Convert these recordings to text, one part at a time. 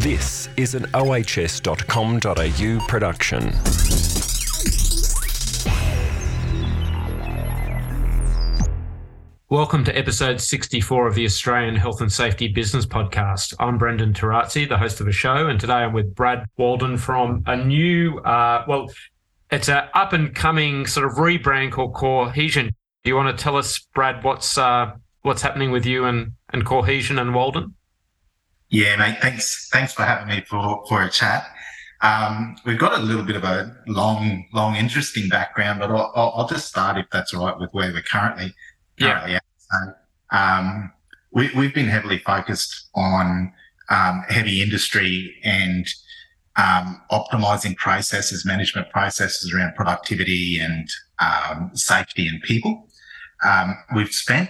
This is an ohs.com.au production. Welcome to episode 64 of the Australian Health and Safety Business Podcast. I'm Brendan Torazzi, the host of the show, and today I'm with Brad Waldon from a new, uh, well, it's an up and coming sort of rebrand called Corehesion. Do you want to tell us, Brad, what's uh, what's happening with you and, and Corehesion and Waldon? Yeah, mate. Thanks. Thanks for having me for for a chat. Um, we've got a little bit of a long, long, interesting background, but I'll, I'll, I'll just start if that's all right with where we're currently currently Yeah. at. So, um, we, we've been heavily focused on um, heavy industry and um, optimizing processes, management processes around productivity and um, safety and people. Um, we've spent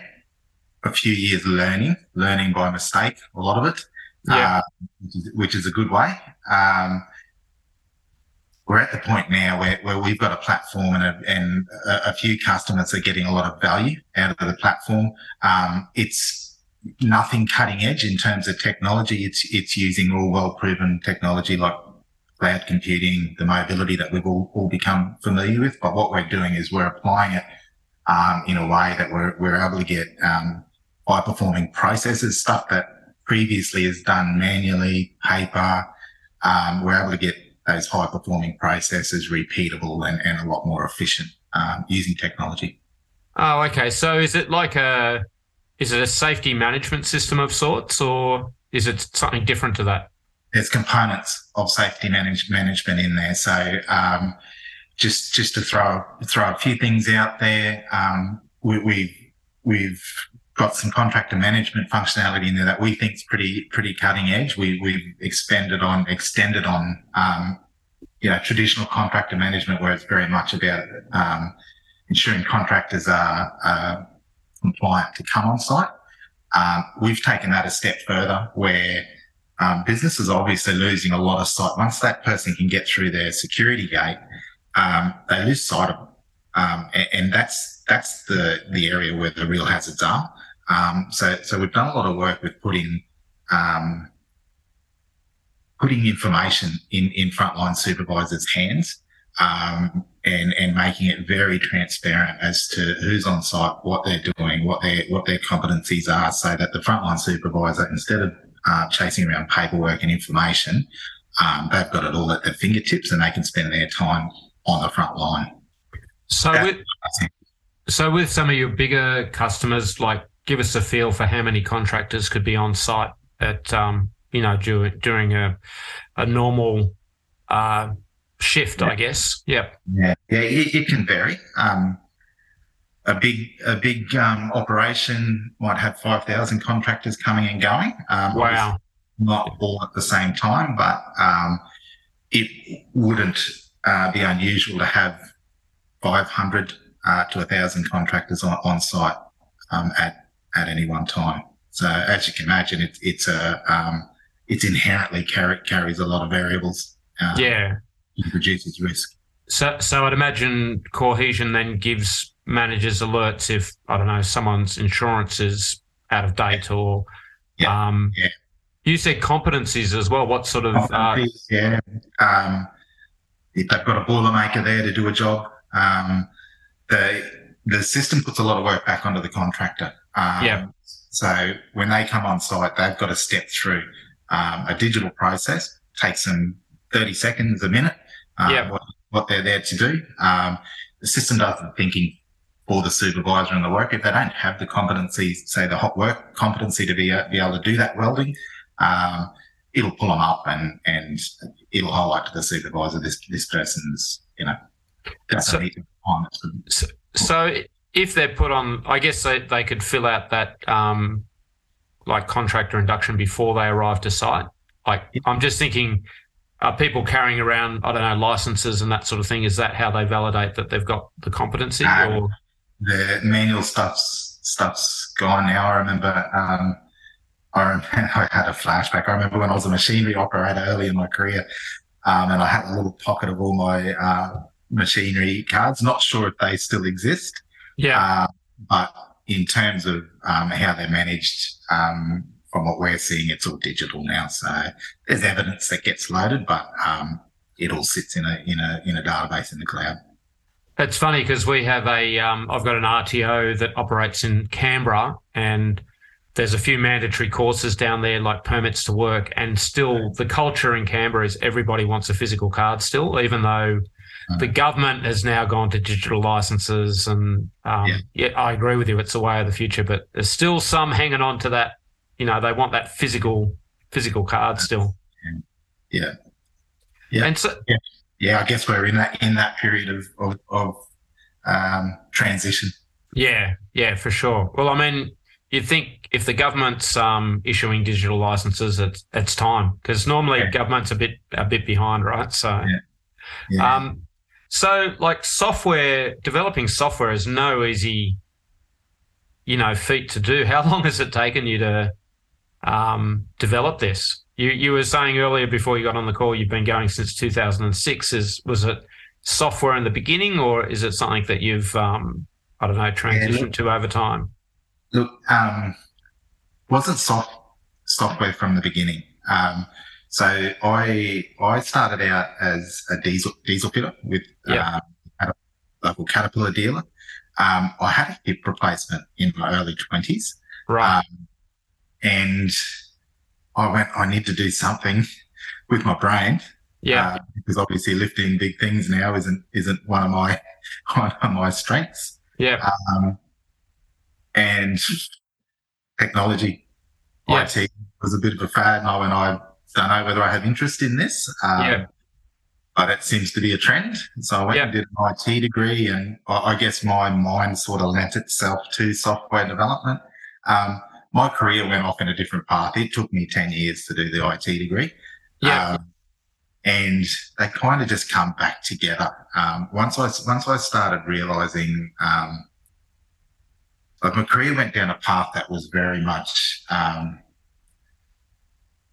a few years learning, learning by mistake, a lot of it, Yeah. uh, which, is, which is a good way. Um, we're at the point now where, where we've got a platform and, a, and a, few customers are getting a lot of value out of the platform. Um, it's nothing cutting edge in terms of technology. It's, it's using all well proven technology like cloud computing, the mobility that we've all, all become familiar with. But what we're doing is we're applying it, um, in a way that we're, we're able to get, um, high performing processes, stuff that previously is done manually, paper. Um, we're able to get those high performing processes repeatable and, and a lot more efficient, um, using technology. Oh, okay. So is it like a is it a safety management system of sorts, or is it something different to that? there's components of safety manage, management in there. So, um, just, just to throw, throw a few things out there, um, we, we've, we've got some contractor management functionality in there that we think is pretty, pretty cutting edge. We, we've expanded on, extended on, um, you know, traditional contractor management where it's very much about, um, ensuring contractors are, compliant to come on site. Um, we've taken that a step further where, um, businesses obviously losing a lot of sight. Once that person can get through their security gate, um, they lose sight of them. Um, and, and that's, that's the, the area where the real hazards are. Um, so, so we've done a lot of work with putting, um, putting information in, in frontline supervisors' hands, um, and, and making it very transparent as to who's on site, what they're doing, what their, what their competencies are so that the frontline supervisor, instead of uh, chasing around paperwork and information, um, they've got it all at their fingertips and they can spend their time on the front line. So with so with some of your bigger customers, like give us a feel for how many contractors could be on site at um, you know during during a a normal uh, shift, I guess. Yep. Yeah, yeah, it, it can vary. Um, a big, a big um, operation might have five thousand contractors coming and going. Um, Wow. not all at the same time, but um, it wouldn't uh, be unusual to have 500 uh, to 1,000 contractors on, on site um, at at any one time. So as you can imagine, it's it's a um, it's inherently carry, carries a lot of variables. Uh, Yeah. and produces risk. So so I'd imagine Corehesion then gives managers alerts if I don't know someone's insurance is out of date or Yeah. um Yeah. you said competencies as well. What sort of uh, yeah. Um, if they've got a boilermaker there to do a job, um, the the system puts a lot of work back onto the contractor. Um, Yeah. So when they come on site, they've got to step through um, a digital process. Takes them thirty seconds, a minute. Uh, Yeah. What, what they're there to do. Um, the system does the thinking for the supervisor and the worker. If they don't have the competency, say the hot work competency to be, uh, be able to do that welding, um, it'll pull them up and, and it'll highlight to the supervisor this, this person's, you know, So- requirements. So if they're put on, I guess they, they could fill out that um, like contractor induction before they arrive to site. Like I'm just thinking, are people carrying around I don't know licenses and that sort of thing? Is that how they validate that they've got the competency? Um, or the manual stuff's stuff's gone now. I remember, um, I remember I had a flashback. I remember when I was a machinery operator early in my career, um, and I had a little pocket of all my uh, machinery cards. Not sure if they still exist, yeah, uh, but in terms of um, how they're managed um, from what we're seeing, it's all digital now. So there's evidence that gets loaded, but um, it all sits in a in a in a database in the cloud. It's funny because we have a um, I've got an RTO that operates in Canberra, and there's a few mandatory courses down there like permits to work, and still the culture in Canberra is everybody wants a physical card still, even though the government has now gone to digital licenses, and um, yeah. yeah. I agree with you. It's the way of the future, but there's still some hanging on to that. You know, they want that physical physical card still. Yeah, yeah, and so yeah, yeah. I guess we're in that in that period of of, of um, transition. Yeah, yeah, for sure. Well, I mean, you'd think if the government's um, issuing digital licenses, it's it's time because normally yeah. government's a bit a bit behind, right? So, yeah. Yeah. Um, so, like software, developing software is no easy, you know, feat to do. How long has it taken you to um, develop this? You you were saying earlier before you got on the call, you've been going since 2006. Is was it software in the beginning, or is it something that you've um, I don't know transitioned to over time? Look, um, wasn't soft software from the beginning. Um, so I I started out as a diesel diesel fitter with yeah. um, a local Caterpillar dealer. Um, I had a hip replacement in my early twenties, right? Um, and I went. I need to do something with my brain, yeah, uh, because obviously lifting big things now isn't isn't one of my one of my strengths. Yeah, um, and technology, yeah. IT was a bit of a fad, and I went. I don't know whether I have interest in this. Um, yeah. But it seems to be a trend. So I went yeah. and did an IT degree, and I, I, guess my mind sort of lent itself to software development. Um, my career went off in a different path. It took me 10 years to do the IT degree. Yeah. Um, and they kind of just come back together. Um, once I, once I started realizing, um, like my career went down a path that was very much, um,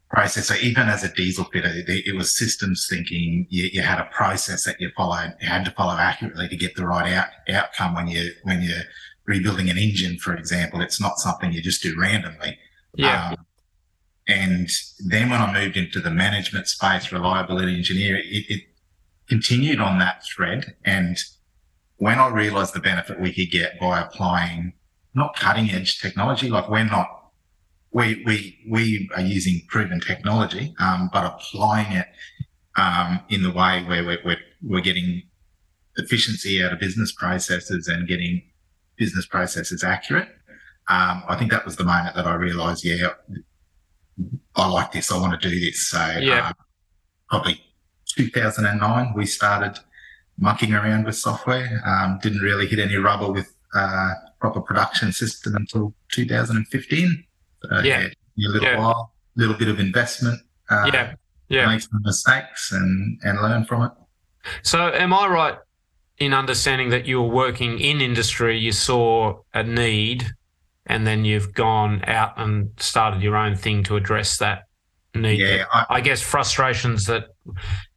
process. So even as a diesel fitter, it, was systems thinking. You, you, had a process that you followed, you had to follow accurately to get the right out, outcome when you when you're rebuilding an engine, for example. It's not something you just do randomly. Yeah. Um, and then when I moved into the management space, reliability engineer, it, it continued on that thread. And when I realized the benefit we could get by applying not cutting edge technology, like we're not we we we are using proven technology, um, but applying it um, in the way where we're, we're, we're getting efficiency out of business processes and getting business processes accurate. Um, I think that was the moment that I realised, yeah, I like this. I want to do this. So yeah. Uh, probably 2009, we started mucking around with software. Um, didn't really hit any rubber with uh, proper production system until 2015. Uh, yeah. A little yeah. while, little bit of investment. Uh, yeah. Yeah. Make some mistakes and, and learn from it. So, am I right in understanding that you were working in industry, you saw a need, and then you've gone out and started your own thing to address that need? Yeah. I, I guess frustrations that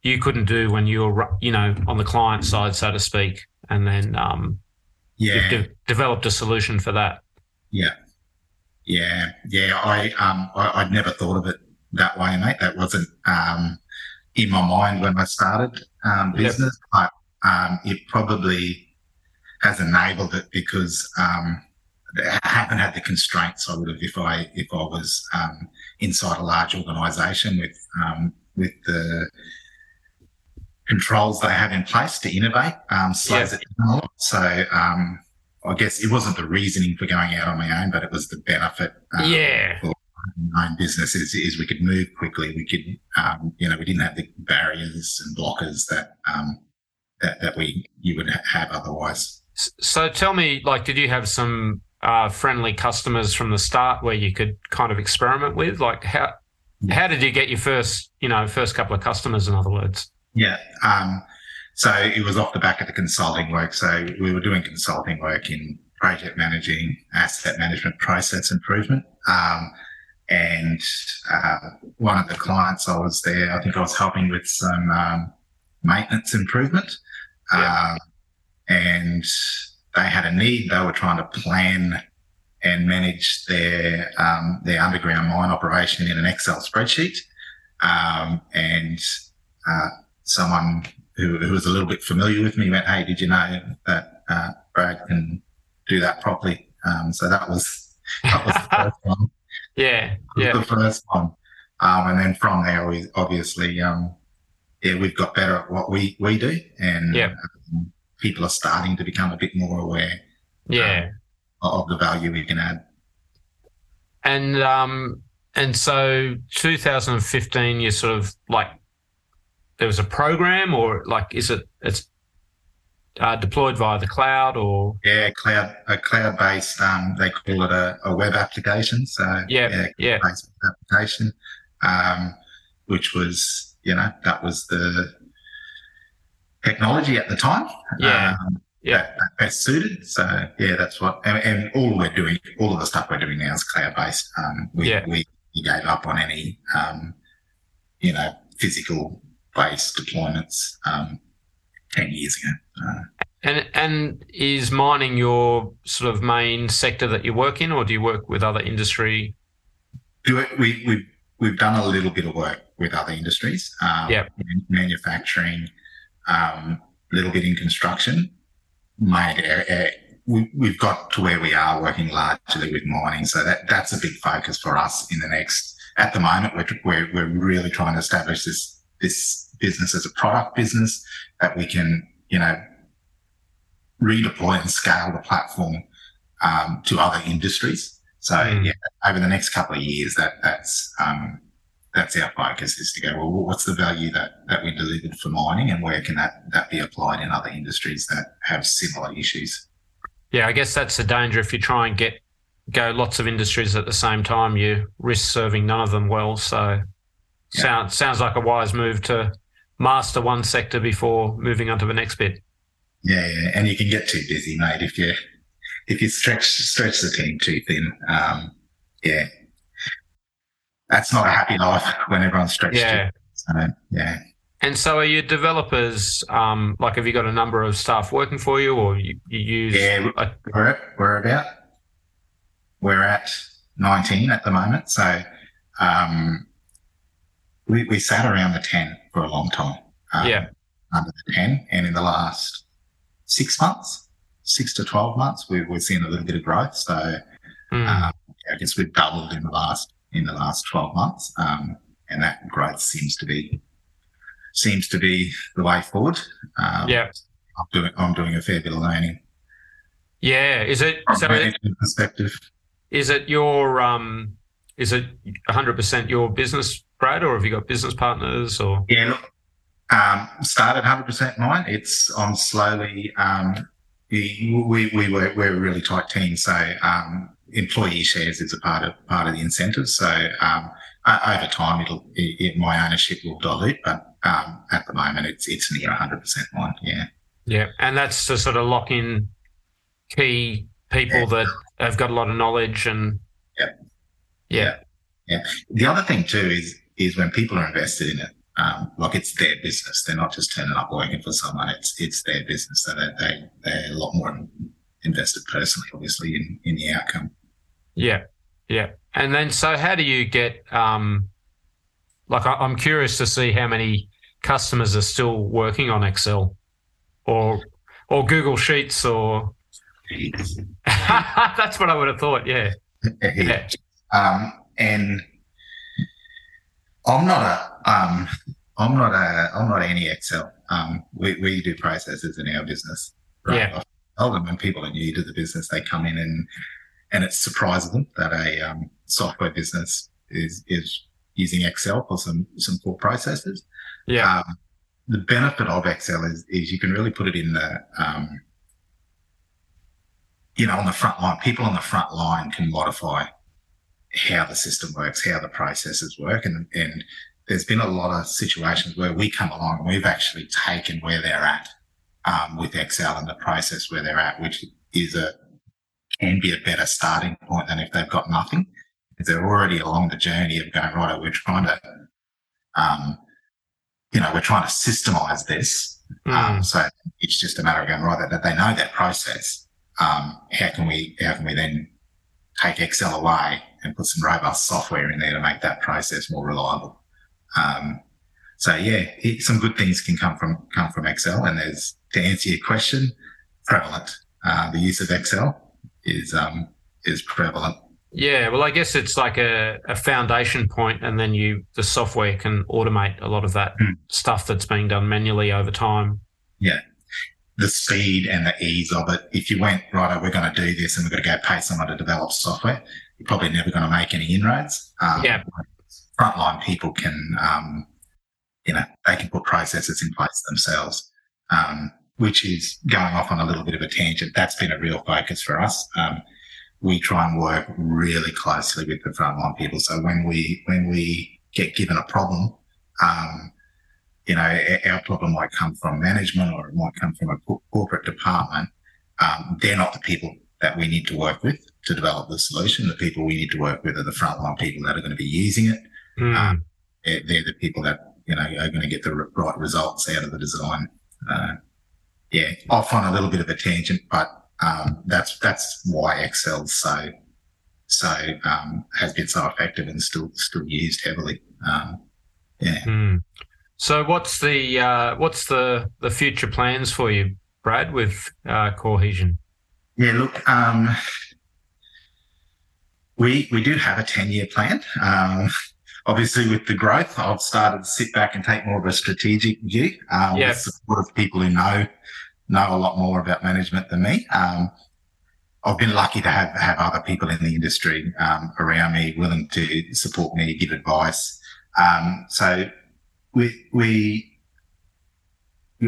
you couldn't do when you were, you know, on the client side, so to speak, and then um, yeah, you've de- developed a solution for that. Yeah. Yeah, yeah. I um I, would never thought of it that way, mate. That wasn't um in my mind when I started um, business, yep. but um, it probably has enabled it because um, I haven't had the constraints I would have if I if I was um, inside a large organisation with um, with the controls they have in place to innovate. Um, slows yep. it down. So um, I guess it wasn't the reasoning for going out on my own, but it was the benefit. Um, yeah. For my own business is, is we could move quickly. We could, um, you know, we didn't have the barriers and blockers that, um, that, that we, you would have otherwise. So tell me, like, did you have some, uh, friendly customers from the start where you could kind of experiment with? Like, how, how did you get your first, you know, first couple of customers, in other words? Yeah. Um, so it was off the back of the consulting work. So we were doing consulting work in project managing, asset management, process improvement. Um, and uh, one of the clients I was there, I think I was helping with some um, maintenance improvement. Yeah. Um, and they had a need. They were trying to plan and manage their um, their underground mine operation in an Excel spreadsheet. Um, and uh, someone who, who, was a little bit familiar with me went, "Hey, did you know that uh, Brad can do that properly?" Um, so that was that was the first one. Yeah, yeah. The first one, um, and then from there, we obviously, um, yeah, we've got better at what we we do, and yeah. Um, people are starting to become a bit more aware. Yeah. of the value we can add. And um, and so 2015, you sort of like there was a program, or like is it it's uh, deployed via the cloud or yeah cloud a cloud based um, they call it a, a web application so yeah yeah, yeah. application um, which was you know that was the technology at the time yeah um, yeah that, that best suited so yeah that's what and, and, all we're doing all of the stuff we're doing now is cloud based um, we, yeah. we, we gave up on any um, you know physical based deployments um, 10 years ago. Uh, and and is mining your sort of main sector that you work in, or do you work with other industry? Do it, we we we've done a little bit of work with other industries. Um, yeah, manufacturing, a um, little bit in construction. Made uh, we, we've got to where we are working largely with mining, so that that's a big focus for us in the next. At the moment, we're we're, we're really trying to establish this this business as a product business that we can, you know, redeploy and scale the platform um, to other industries. So mm. yeah, over the next couple of years, that that's um, that's our focus is to go. Well, what's the value that that we delivered for mining, and where can that that be applied in other industries that have similar issues? Yeah, I guess that's the danger if you try and get go lots of industries at the same time. You risk serving none of them well. So yeah. sounds sounds like a wise move to master one sector before moving on to the next bit. Yeah, yeah, and you can get too busy, mate, if you if you stretch stretch the team too thin. Um, yeah, that's not a happy life when everyone's stretched. Yeah, so, yeah. And so, are your developers um, like? Have you got a number of staff working for you, or you, you use? Yeah, a- we're we're about we're at nineteen at the moment. So, um, we, we sat around the 10 for a long time. Um, yeah. Under the 10. And in the last six months, six to 12 months, we, we've seen a little bit of growth. So mm. um, I guess we've doubled in the last, in the last 12 months. Um, and that growth seems to be, seems to be the way forward. Um, yeah. I'm doing, I'm doing a fair bit of learning. Yeah. Is it, From so perspective? Is it your, um, is it 100% your business Or have you got business partners? Or yeah, look, um, started 100% mine. It's on slowly. Um, we, we, we were we're a really tight team, so um, employee shares is a part of part of the incentive. So um, over time, it'll it, my ownership will dilute, but um, at the moment, it's it's near 100% mine. Yeah. Yeah, and that's to sort of lock in key people yeah. that have got a lot of knowledge and. Yeah. Yeah. Yeah. The other thing too is is when people are invested in it, um, like it's their business. They're not just turning up working for someone. It's it's their business. So they they they're a lot more invested personally, obviously, in in the outcome. Yeah, yeah. And then, so how do you get? Um, like, I'm curious to see how many customers are still working on Excel, or or Google Sheets, or. That's what I would have thought. Yeah. yeah. Um, and I'm not a um, I'm not a I'm not any Excel. Um, we we do processes in our business. Right? Yeah. I tell them when people are new to the business, they come in and and it surprises them that a um, software business is is using Excel for some some core processes. Yeah. Um, the benefit of Excel is is you can really put it in the um, you know on the front line. People on the front line can modify how the system works, how the processes work. And, and there's been a lot of situations where we come along and we've actually taken where they're at um, with Excel and the process where they're at, which is a can be a better starting point than if they've got nothing. If they're already along the journey of going, right, we're trying to, um, you know, we're trying to systemize this. Mm. Um, so it's just a matter of going, right, that, that they know that process. Um, how can we, how can we then take Excel away and put some robust software in there to make that process more reliable. Um, so yeah, it, some good things can come from come from Excel. And there's to answer your question, prevalent. Uh, the use of Excel is um, is prevalent. Yeah, well, I guess it's like a, a foundation point, and then you the software can automate a lot of that Hmm. stuff that's being done manually over time. Yeah. The speed and the ease of it. If you went, right, we're going to do this and we're going to go pay someone to develop software, you're probably never going to make any inroads. Um, Yeah. Frontline people can, um, you know, they can put processes in place themselves, um, which is going off on a little bit of a tangent. That's been a real focus for us. Um, we try and work really closely with the frontline people. So when we, when we get given a problem, um, you know, our- our problem might come from management or it might come from a corporate department. Um, they're not the people that we need to work with to develop the solution. The people we need to work with are the frontline people that are going to be using it. Mm. Um, They're, they're the people that, you know, are going to get the right results out of the design. Uh, yeah, off on a little bit of a tangent, but, um, that's, that's why Excel so, so, um, has been so effective and still, still used heavily. Um, yeah. Mm. So, what's the uh, what's the the future plans for you, Brad, with uh, Corehesion? Yeah, look, um, we we do have a ten year plan. Um, obviously, with the growth, I've started to sit back and take more of a strategic view um, Yeah. with support of people who know know a lot more about management than me. Um, I've been lucky to have have other people in the industry um, around me willing to support me, give advice. Um, so we we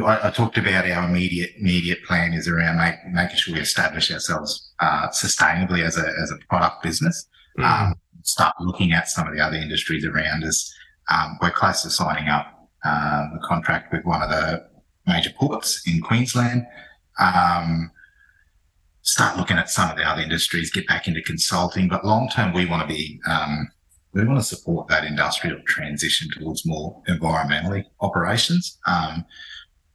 I, I talked about our immediate immediate plan is around make, making sure we establish ourselves uh, sustainably as a as a product business. Mm. Um, start looking at some of the other industries around us. Um, we're close to signing up um, a contract with one of the major ports in Queensland. Um, start looking at some of the other industries, get back into consulting. But long term, we want to be um, we want to support that industrial transition towards more environmentally operations. Um,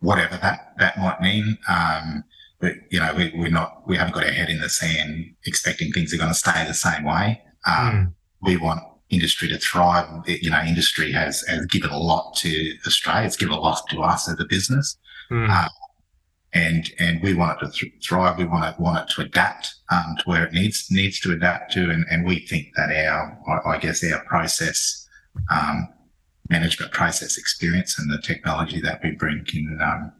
whatever that that might mean. Um, but you know, we, we're not, we haven't got our head in the sand expecting things are going to stay the same way. Um, Mm. we want industry to thrive. You know, industry has, has given a lot to Australia. It's given a lot to us as a business Mm. uh, and, and we want it to th- thrive. We want it, want it to adapt, um, to where it needs, needs to adapt to. And, and we think that our, I, I guess our process, um, management process experience and the technology that we bring can, um,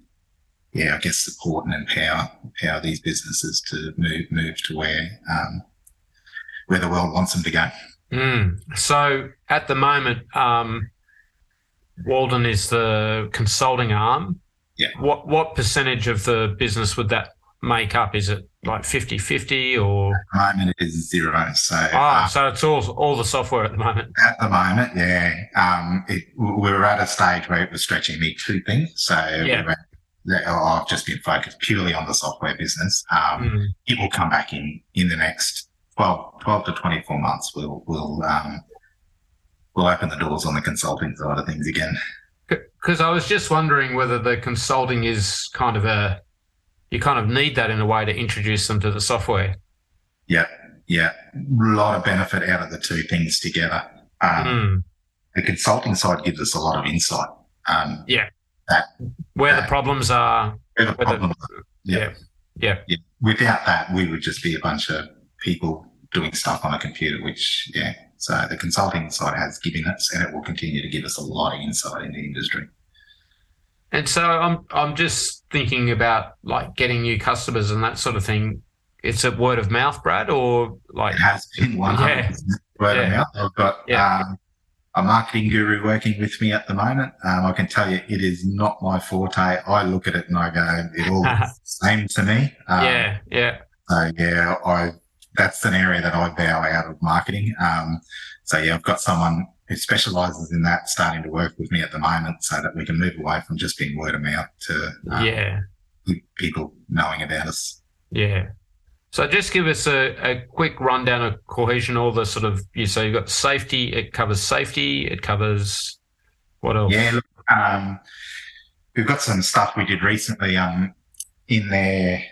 yeah, I guess support and empower, empower these businesses to move, move to where, um, where the world wants them to go. Mm. So, at the moment, um, Waldon is the consulting arm. Yeah. What what percentage of the business would that make up? Is it like 50-50 or At the moment, it is zero. So, ah? uh, so it's all all the software at the moment. At the moment, yeah. Um, it, we were at a stage where it was stretching me too thin. So Yeah. we were- I've just been focused purely on the software business. Um, Mm. it will come back in, in the next 12, 12 to 24 months. We'll, we'll, um, we'll open the doors on the consulting side of things again. Because I was just wondering whether the consulting is kind of a you kind of need that in a way to introduce them to the software. Yeah. Yeah. A lot of benefit out of the two things together. Um, Mm. the consulting side gives us a lot of insight. Um, Where the Uh, problems are. where the Where the- problems Yeah. Yeah. yeah, without that, we would just be a bunch of people doing stuff on a computer, which, yeah. So the consulting side has given us, and it will continue to give us a lot of insight in the industry. And so I'm I'm just thinking about like getting new customers and that sort of thing. It's a word of mouth, Brad, or like It has been 100% word of mouth. I've got Yeah. um, a marketing guru working with me at the moment. Um, I can tell you it is not my forte. I look at it and I go, it all same to me. Um, yeah, yeah, So yeah, I that's an area that I bow out of marketing. Um, so yeah, I've got someone who specialises in that starting to work with me at the moment, so that we can move away from just being word of mouth to um, yeah, people knowing about us. yeah. So just give us a, a quick rundown of Corehesion, all the sort of you so you've got safety, it covers safety, it covers what else? Yeah, look, um, we've got some stuff we did recently um, in there.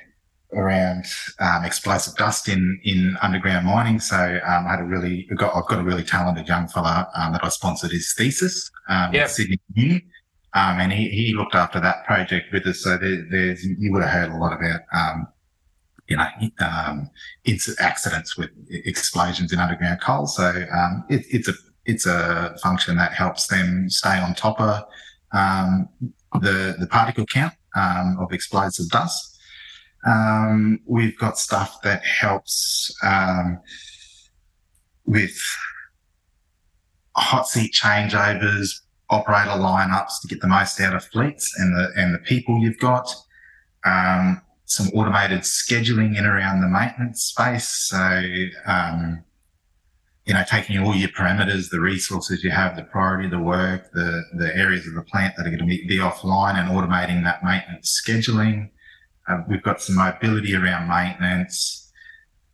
Around um, explosive dust in in underground mining. So um, I had a really got I've got a really talented young fella um, that I sponsored his thesis um, Yep. at Sydney Uni, um, and he he looked after that project with us. So there, there's you would have heard a lot about. Um, you know, um, accidents with explosions in underground coal. So um, it, it's a it's a function that helps them stay on top of um, the the particle count um, of explosive dust. Um, we've got stuff that helps um, with hot seat changeovers, operator lineups to get the most out of fleets and the and the people you've got. Um, some automated scheduling in around the maintenance space. So, um, you know, taking all your parameters, the resources you have, the priority the work, the, the areas of the plant that are going to be, be offline and automating that maintenance scheduling. Uh, we've got some mobility around maintenance,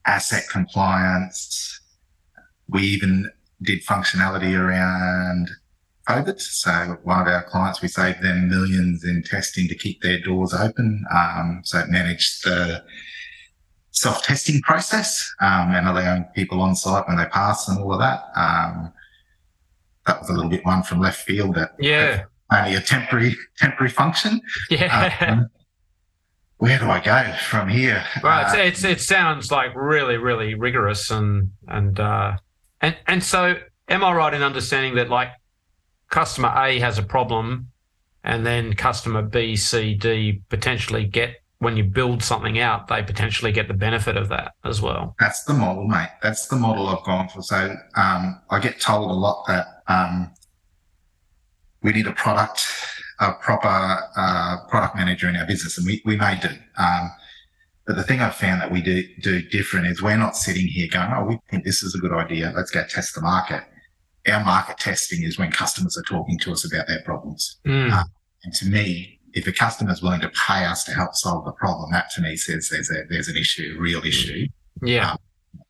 asset compliance. We even did functionality around COVID. So one of our clients, we saved them millions in testing to keep their doors open. Um, so it managed the self-testing process um, and allowing people on site when they pass and all of that. Um, that was a little bit one from left field that Yeah. only a temporary temporary function. Yeah. Where do I go from here? Right. Uh, It's, it's, it sounds like really, really rigorous and, and, uh, and, and so am I right in understanding that like customer A has a problem and then customer B, C, D potentially get, when you build something out, they potentially get the benefit of that as well. That's the model, mate. That's the model I've gone for. So um, I get told a lot that um, we need a product, a proper uh, product manager in our business, and we, we may do. Um, but the thing I've found that we do do different is we're not sitting here going, "Oh, we think this is a good idea. Let's go test the market." Our market testing is when customers are talking to us about their problems. Mm. Uh, And to me, if a customer is willing to pay us to help solve the problem, that to me says there's a there's an issue, a real issue Yeah.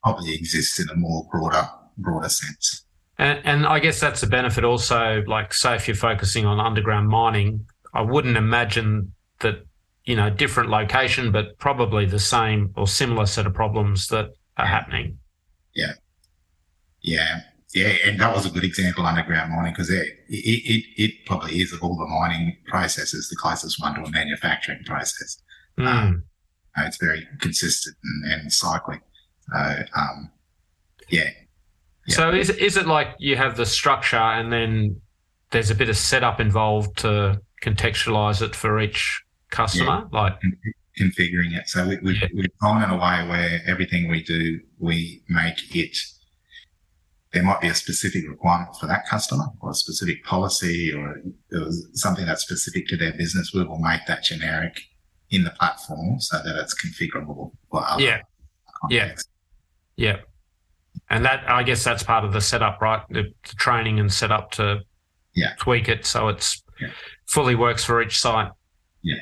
probably exists in a more broader broader sense. And, and I guess that's a benefit also, like, say, if you're focusing on underground mining, I wouldn't imagine that, you know, different location, but probably the same or similar set of problems that are happening. Yeah, yeah, yeah. and that was a good example underground mining because it, it it probably is of all the mining processes the closest one to a manufacturing process. Mm. Uh, it's very consistent and, and cyclic. So um, yeah, Yeah. So is is it like you have the structure and then there's a bit of setup involved to contextualize it for each customer? Like, configuring it. So we, we've, Yeah. we've gone in a way where everything we do, we make it, there might be a specific requirement for that customer or a specific policy or, or something that's specific to their business. We will make that generic in the platform so that it's configurable for other Yeah. Yeah. yeah. And that, I guess that's part of the setup, right? The, the training and setup to Yeah. tweak it so it's Yeah. fully works for each site. Yeah.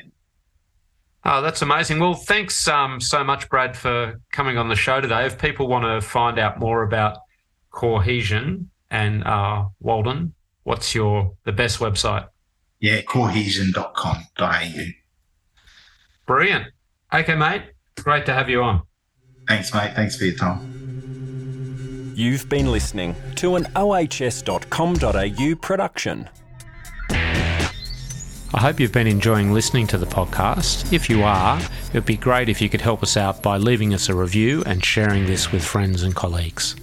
Oh, that's amazing. Well, thanks um, so much, Brad, for coming on the show today. If people want to find out more about Corehesion and uh, Waldon, what's your the best website? Yeah. Corehesion.com.au. Brilliant. Okay, mate. Great to have you on. Thanks, mate. Thanks for your time. You've been listening to an ohs.com.au production. I hope you've been enjoying listening to the podcast. If you are, it would be great if you could help us out by leaving us a review and sharing this with friends and colleagues.